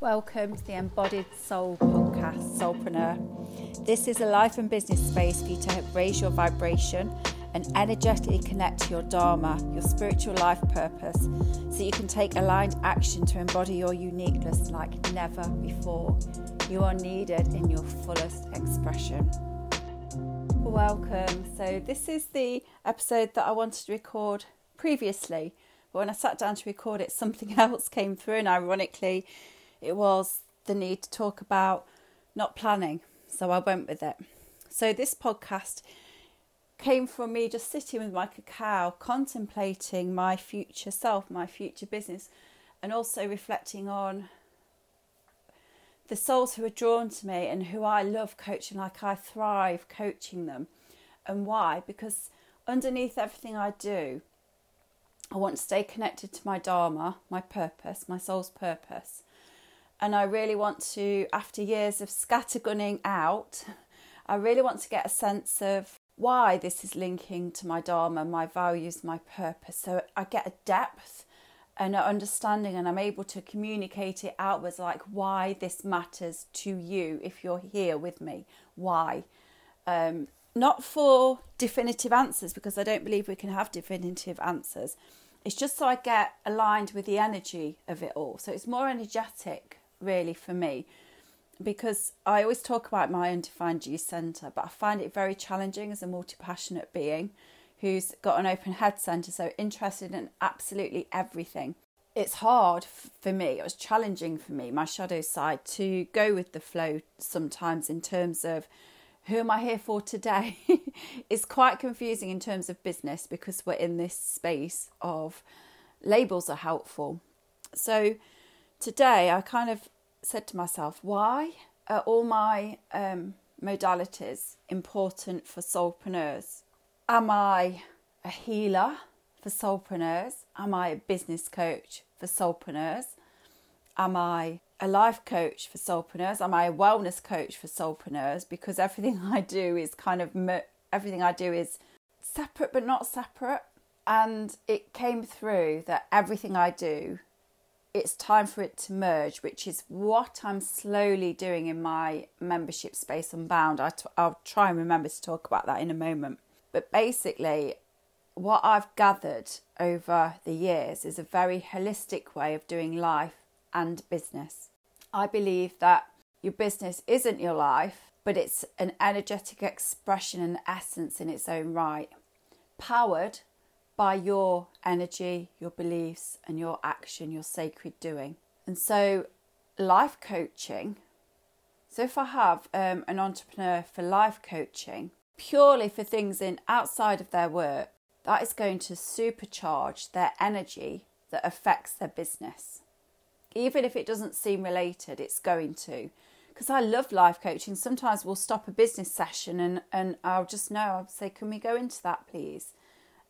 Welcome to the Embodied Soul podcast, Soulpreneur. This is a life and business space for you to raise your vibration and energetically connect to your Dharma, your spiritual life purpose, so you can take aligned action to embody your uniqueness like never before. You are needed in your fullest expression. Welcome. So, this is the episode that I wanted to record previously, but when I sat down to record it, something else came through, and ironically, it was the need to talk about not planning. So I went with it. So this podcast came from me just sitting with my cacao, contemplating my future self, my future business, and also reflecting on the souls who are drawn to me and who I love coaching, like I thrive coaching them. And why? Because underneath everything I do, I want to stay connected to my Dharma, my purpose, my soul's purpose and I really want to, after years of scattergunning out, I really want to get a sense of why this is linking to my Dharma, my values, my purpose. So I get a depth and an understanding, and I'm able to communicate it outwards like why this matters to you if you're here with me. Why? Um, not for definitive answers, because I don't believe we can have definitive answers. It's just so I get aligned with the energy of it all. So it's more energetic really for me because I always talk about my undefined G centre, but I find it very challenging as a multi passionate being who's got an open head centre, so interested in absolutely everything. It's hard for me, it was challenging for me, my shadow side, to go with the flow sometimes in terms of who am I here for today? it's quite confusing in terms of business because we're in this space of labels are helpful. So, today I kind of said to myself, why are all my um, modalities important for soulpreneurs? Am I a healer for soulpreneurs? Am I a business coach for soulpreneurs? Am I a life coach for soulpreneurs? Am I a wellness coach for soulpreneurs? Because everything I do is kind of everything I do is separate but not separate. And it came through that everything I do it's time for it to merge, which is what I'm slowly doing in my membership space Unbound. I t- I'll try and remember to talk about that in a moment. But basically, what I've gathered over the years is a very holistic way of doing life and business. I believe that your business isn't your life, but it's an energetic expression and essence in its own right, powered by your energy, your beliefs, and your action, your sacred doing. And so, life coaching. So, if I have um, an entrepreneur for life coaching, purely for things in outside of their work, that is going to supercharge their energy that affects their business. Even if it doesn't seem related, it's going to. Because I love life coaching. Sometimes we'll stop a business session and, and I'll just know, I'll say, Can we go into that, please?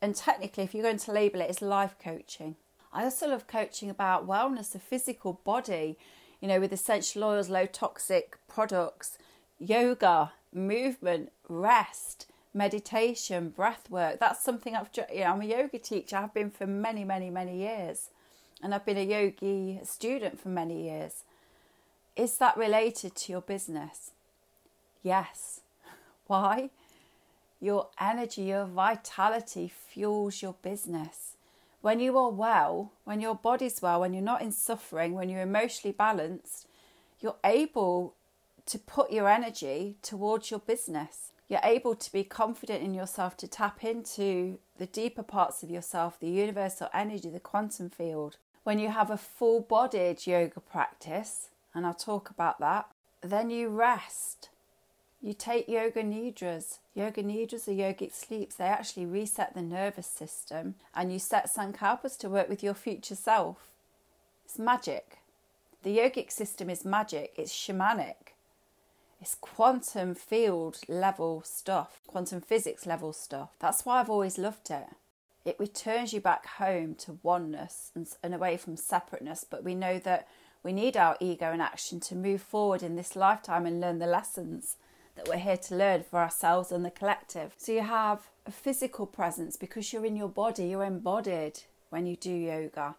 And technically, if you're going to label it, it's life coaching. I also love coaching about wellness, the physical body, you know, with essential oils, low toxic products, yoga, movement, rest, meditation, breath work. That's something I've, you know, I'm a yoga teacher. I've been for many, many, many years. And I've been a yogi student for many years. Is that related to your business? Yes. Why? Your energy, your vitality fuels your business. When you are well, when your body's well, when you're not in suffering, when you're emotionally balanced, you're able to put your energy towards your business. You're able to be confident in yourself, to tap into the deeper parts of yourself, the universal energy, the quantum field. When you have a full bodied yoga practice, and I'll talk about that, then you rest. You take yoga nidras. Yoga nidras are yogic sleeps. They actually reset the nervous system and you set sankalpas to work with your future self. It's magic. The yogic system is magic. It's shamanic. It's quantum field level stuff, quantum physics level stuff. That's why I've always loved it. It returns you back home to oneness and, and away from separateness. But we know that we need our ego and action to move forward in this lifetime and learn the lessons that we're here to learn for ourselves and the collective. So you have a physical presence because you're in your body, you're embodied when you do yoga.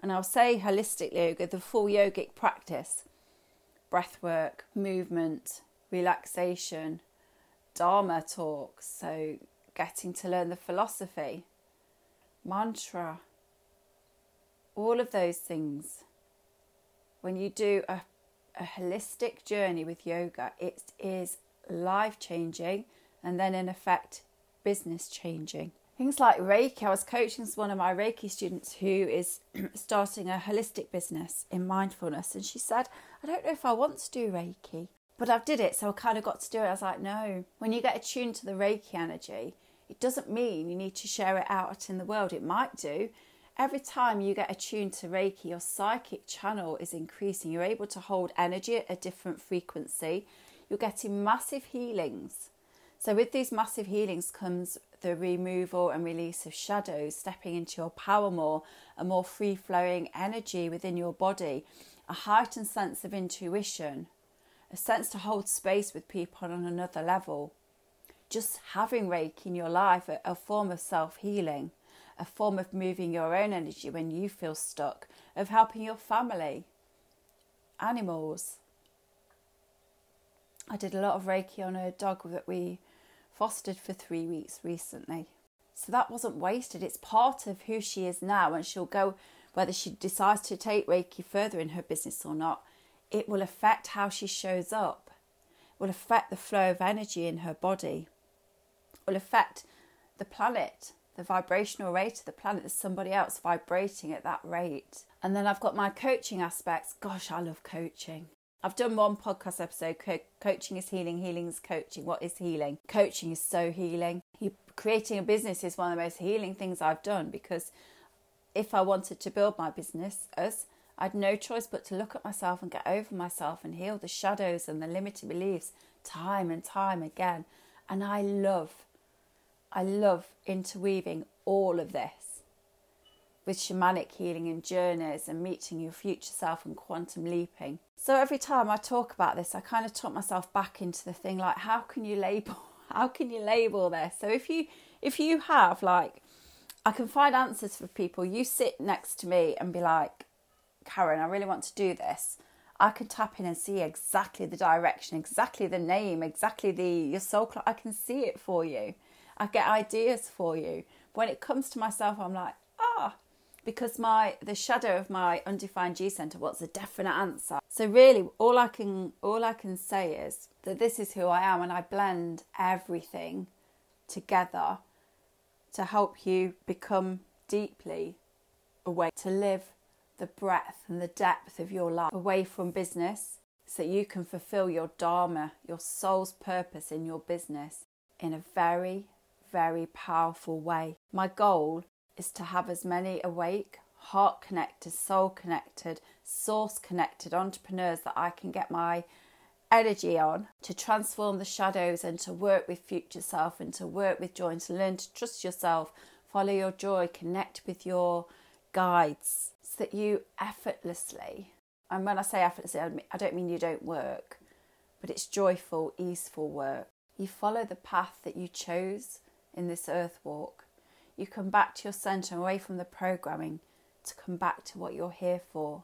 And I'll say holistic yoga, the full yogic practice breath work, movement, relaxation, Dharma talks, so getting to learn the philosophy, mantra, all of those things. When you do a, a holistic journey with yoga, it is life changing and then, in effect, business changing. Things like Reiki, I was coaching one of my Reiki students who is starting a holistic business in mindfulness, and she said, I don't know if I want to do Reiki, but I've did it, so I kind of got to do it. I was like, no. When you get attuned to the Reiki energy, it doesn't mean you need to share it out in the world. It might do. Every time you get attuned to Reiki, your psychic channel is increasing. You're able to hold energy at a different frequency. You're getting massive healings. So, with these massive healings comes the removal and release of shadows, stepping into your power more, a more free flowing energy within your body, a heightened sense of intuition, a sense to hold space with people on another level. Just having Reiki in your life, a, a form of self healing, a form of moving your own energy when you feel stuck, of helping your family, animals. I did a lot of Reiki on a dog that we fostered for three weeks recently. So that wasn't wasted. It's part of who she is now, and she'll go whether she decides to take Reiki further in her business or not. It will affect how she shows up, it will affect the flow of energy in her body, it will affect the planet, the vibrational rate of the planet. There's somebody else vibrating at that rate. And then I've got my coaching aspects. Gosh, I love coaching. I've done one podcast episode co- coaching is healing, healing is coaching. What is healing? Coaching is so healing. You creating a business is one of the most healing things I've done because if I wanted to build my business as I'd no choice but to look at myself and get over myself and heal the shadows and the limiting beliefs time and time again. And I love, I love interweaving all of this with shamanic healing and journeys and meeting your future self and quantum leaping. So every time I talk about this, I kind of talk myself back into the thing like how can you label how can you label this? So if you if you have like I can find answers for people. You sit next to me and be like, Karen, I really want to do this. I can tap in and see exactly the direction, exactly the name, exactly the your soul clock. I can see it for you. I get ideas for you. When it comes to myself, I'm like, ah, because my the shadow of my undefined G center wants a definite answer. So really all I can all I can say is that this is who I am and I blend everything together to help you become deeply awake to live the breadth and the depth of your life away from business so you can fulfill your dharma, your soul's purpose in your business in a very very powerful way. My goal is to have as many awake, heart connected, soul connected, source connected entrepreneurs that I can get my energy on to transform the shadows and to work with future self and to work with joy and to learn to trust yourself, follow your joy, connect with your guides so that you effortlessly, and when I say effortlessly, I don't mean you don't work, but it's joyful, easeful work. You follow the path that you chose in this earth walk you come back to your center away from the programming to come back to what you're here for.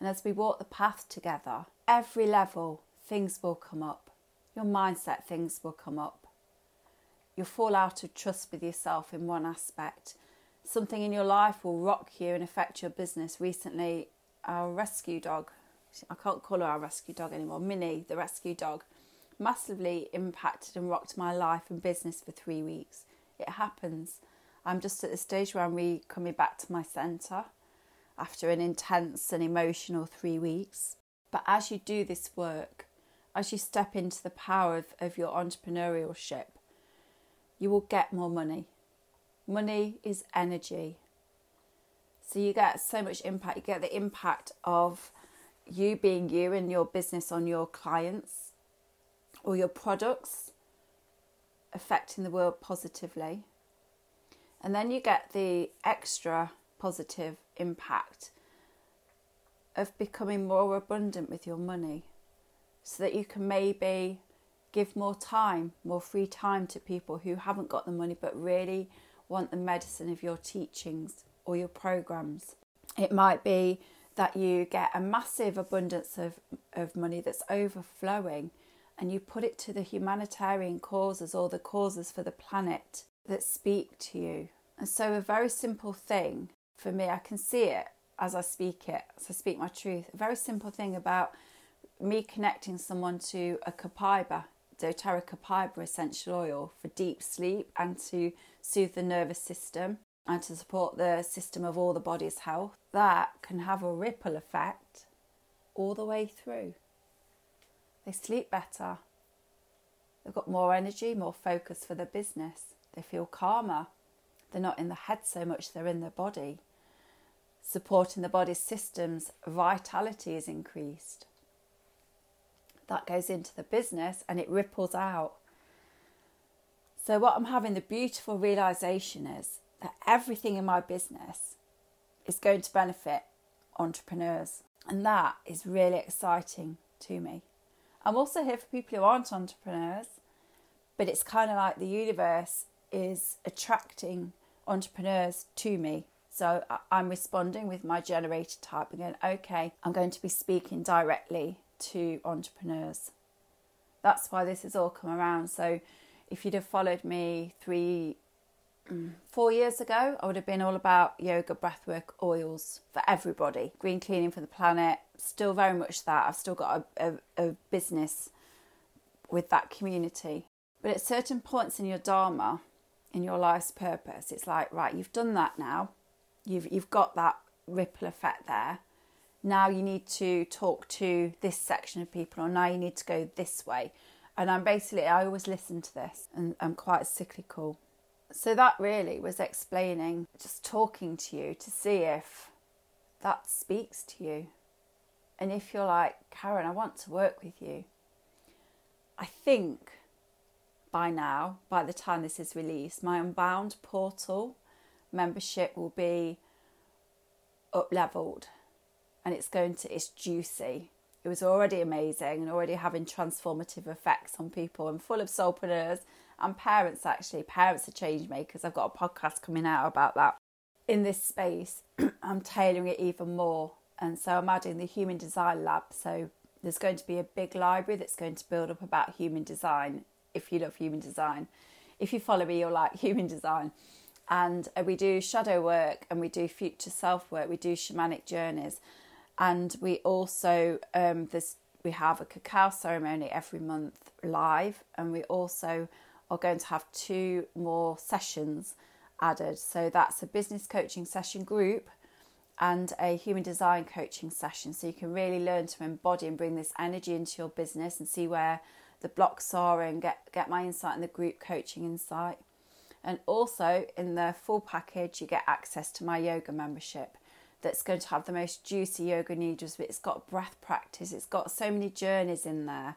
And as we walk the path together, every level, things will come up. Your mindset, things will come up. You'll fall out of trust with yourself in one aspect. Something in your life will rock you and affect your business. Recently, our rescue dog, I can't call her our rescue dog anymore, Minnie, the rescue dog, massively impacted and rocked my life and business for three weeks. It happens. I'm just at the stage where I'm re coming back to my centre after an intense and emotional three weeks. But as you do this work, as you step into the power of, of your entrepreneurship, you will get more money. Money is energy. So you get so much impact. You get the impact of you being you and your business on your clients or your products affecting the world positively. And then you get the extra positive impact of becoming more abundant with your money so that you can maybe give more time, more free time to people who haven't got the money but really want the medicine of your teachings or your programs. It might be that you get a massive abundance of, of money that's overflowing and you put it to the humanitarian causes or the causes for the planet that speak to you. And so, a very simple thing for me, I can see it as I speak it, as I speak my truth. A very simple thing about me connecting someone to a copaiba, doTERRA copaiba essential oil for deep sleep and to soothe the nervous system and to support the system of all the body's health, that can have a ripple effect all the way through. They sleep better. They've got more energy, more focus for their business. They feel calmer. They're not in the head so much, they're in their body. Supporting the body's systems, vitality is increased. That goes into the business and it ripples out. So, what I'm having the beautiful realization is that everything in my business is going to benefit entrepreneurs. And that is really exciting to me. I'm also here for people who aren't entrepreneurs, but it's kind of like the universe is attracting entrepreneurs to me. So I'm responding with my generator type and going, okay, I'm going to be speaking directly to entrepreneurs. That's why this has all come around. So if you'd have followed me three, mm, four years ago, I would have been all about yoga, breathwork, oils for everybody, green cleaning for the planet. Still very much that. I've still got a, a, a business with that community. But at certain points in your Dharma, in your life's purpose, it's like, right, you've done that now. You've, you've got that ripple effect there. Now you need to talk to this section of people, or now you need to go this way. And I'm basically, I always listen to this and I'm quite cyclical. So that really was explaining, just talking to you to see if that speaks to you. And if you're like, Karen, I want to work with you. I think by now, by the time this is released, my Unbound portal membership will be up leveled and it's going to, it's juicy. It was already amazing and already having transformative effects on people and full of soulpreneurs and parents actually. Parents are change makers. I've got a podcast coming out about that. In this space, I'm tailoring it even more. And so I'm adding the human design lab. So there's going to be a big library that's going to build up about human design if you love human design. If you follow me, you'll like human design. And uh, we do shadow work and we do future self work, we do shamanic journeys. And we also, um, this, we have a cacao ceremony every month live, and we also are going to have two more sessions added. So that's a business coaching session group and a human design coaching session. So you can really learn to embody and bring this energy into your business and see where the blocks are and get, get my insight and the group coaching insight. And also in the full package, you get access to my yoga membership that's going to have the most juicy yoga nidras. But it's got breath practice, it's got so many journeys in there.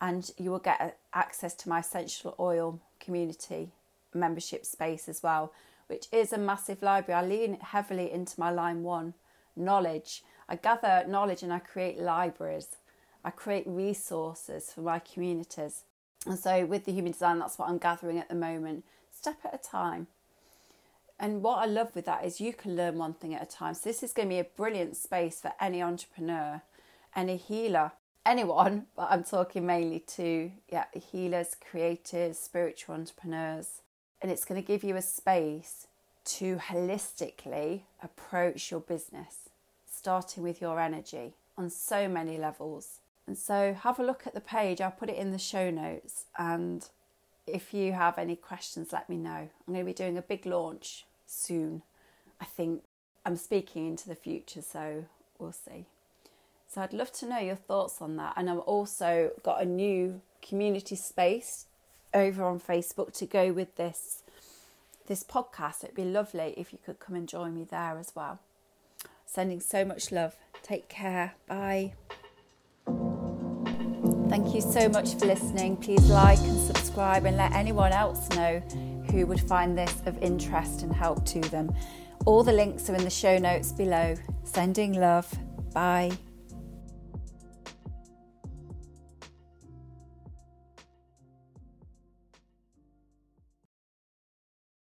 And you will get access to my essential oil community membership space as well, which is a massive library. I lean heavily into my line one knowledge. I gather knowledge and I create libraries I create resources for my communities. And so, with the human design, that's what I'm gathering at the moment, step at a time. And what I love with that is you can learn one thing at a time. So, this is going to be a brilliant space for any entrepreneur, any healer, anyone, but I'm talking mainly to yeah, healers, creators, spiritual entrepreneurs. And it's going to give you a space to holistically approach your business, starting with your energy on so many levels. And so have a look at the page. I'll put it in the show notes. And if you have any questions, let me know. I'm going to be doing a big launch soon. I think I'm speaking into the future, so we'll see. So I'd love to know your thoughts on that. And I've also got a new community space over on Facebook to go with this this podcast. It'd be lovely if you could come and join me there as well. Sending so much love. Take care. Bye. Thank you so much for listening. Please like and subscribe and let anyone else know who would find this of interest and help to them. All the links are in the show notes below. Sending love. Bye.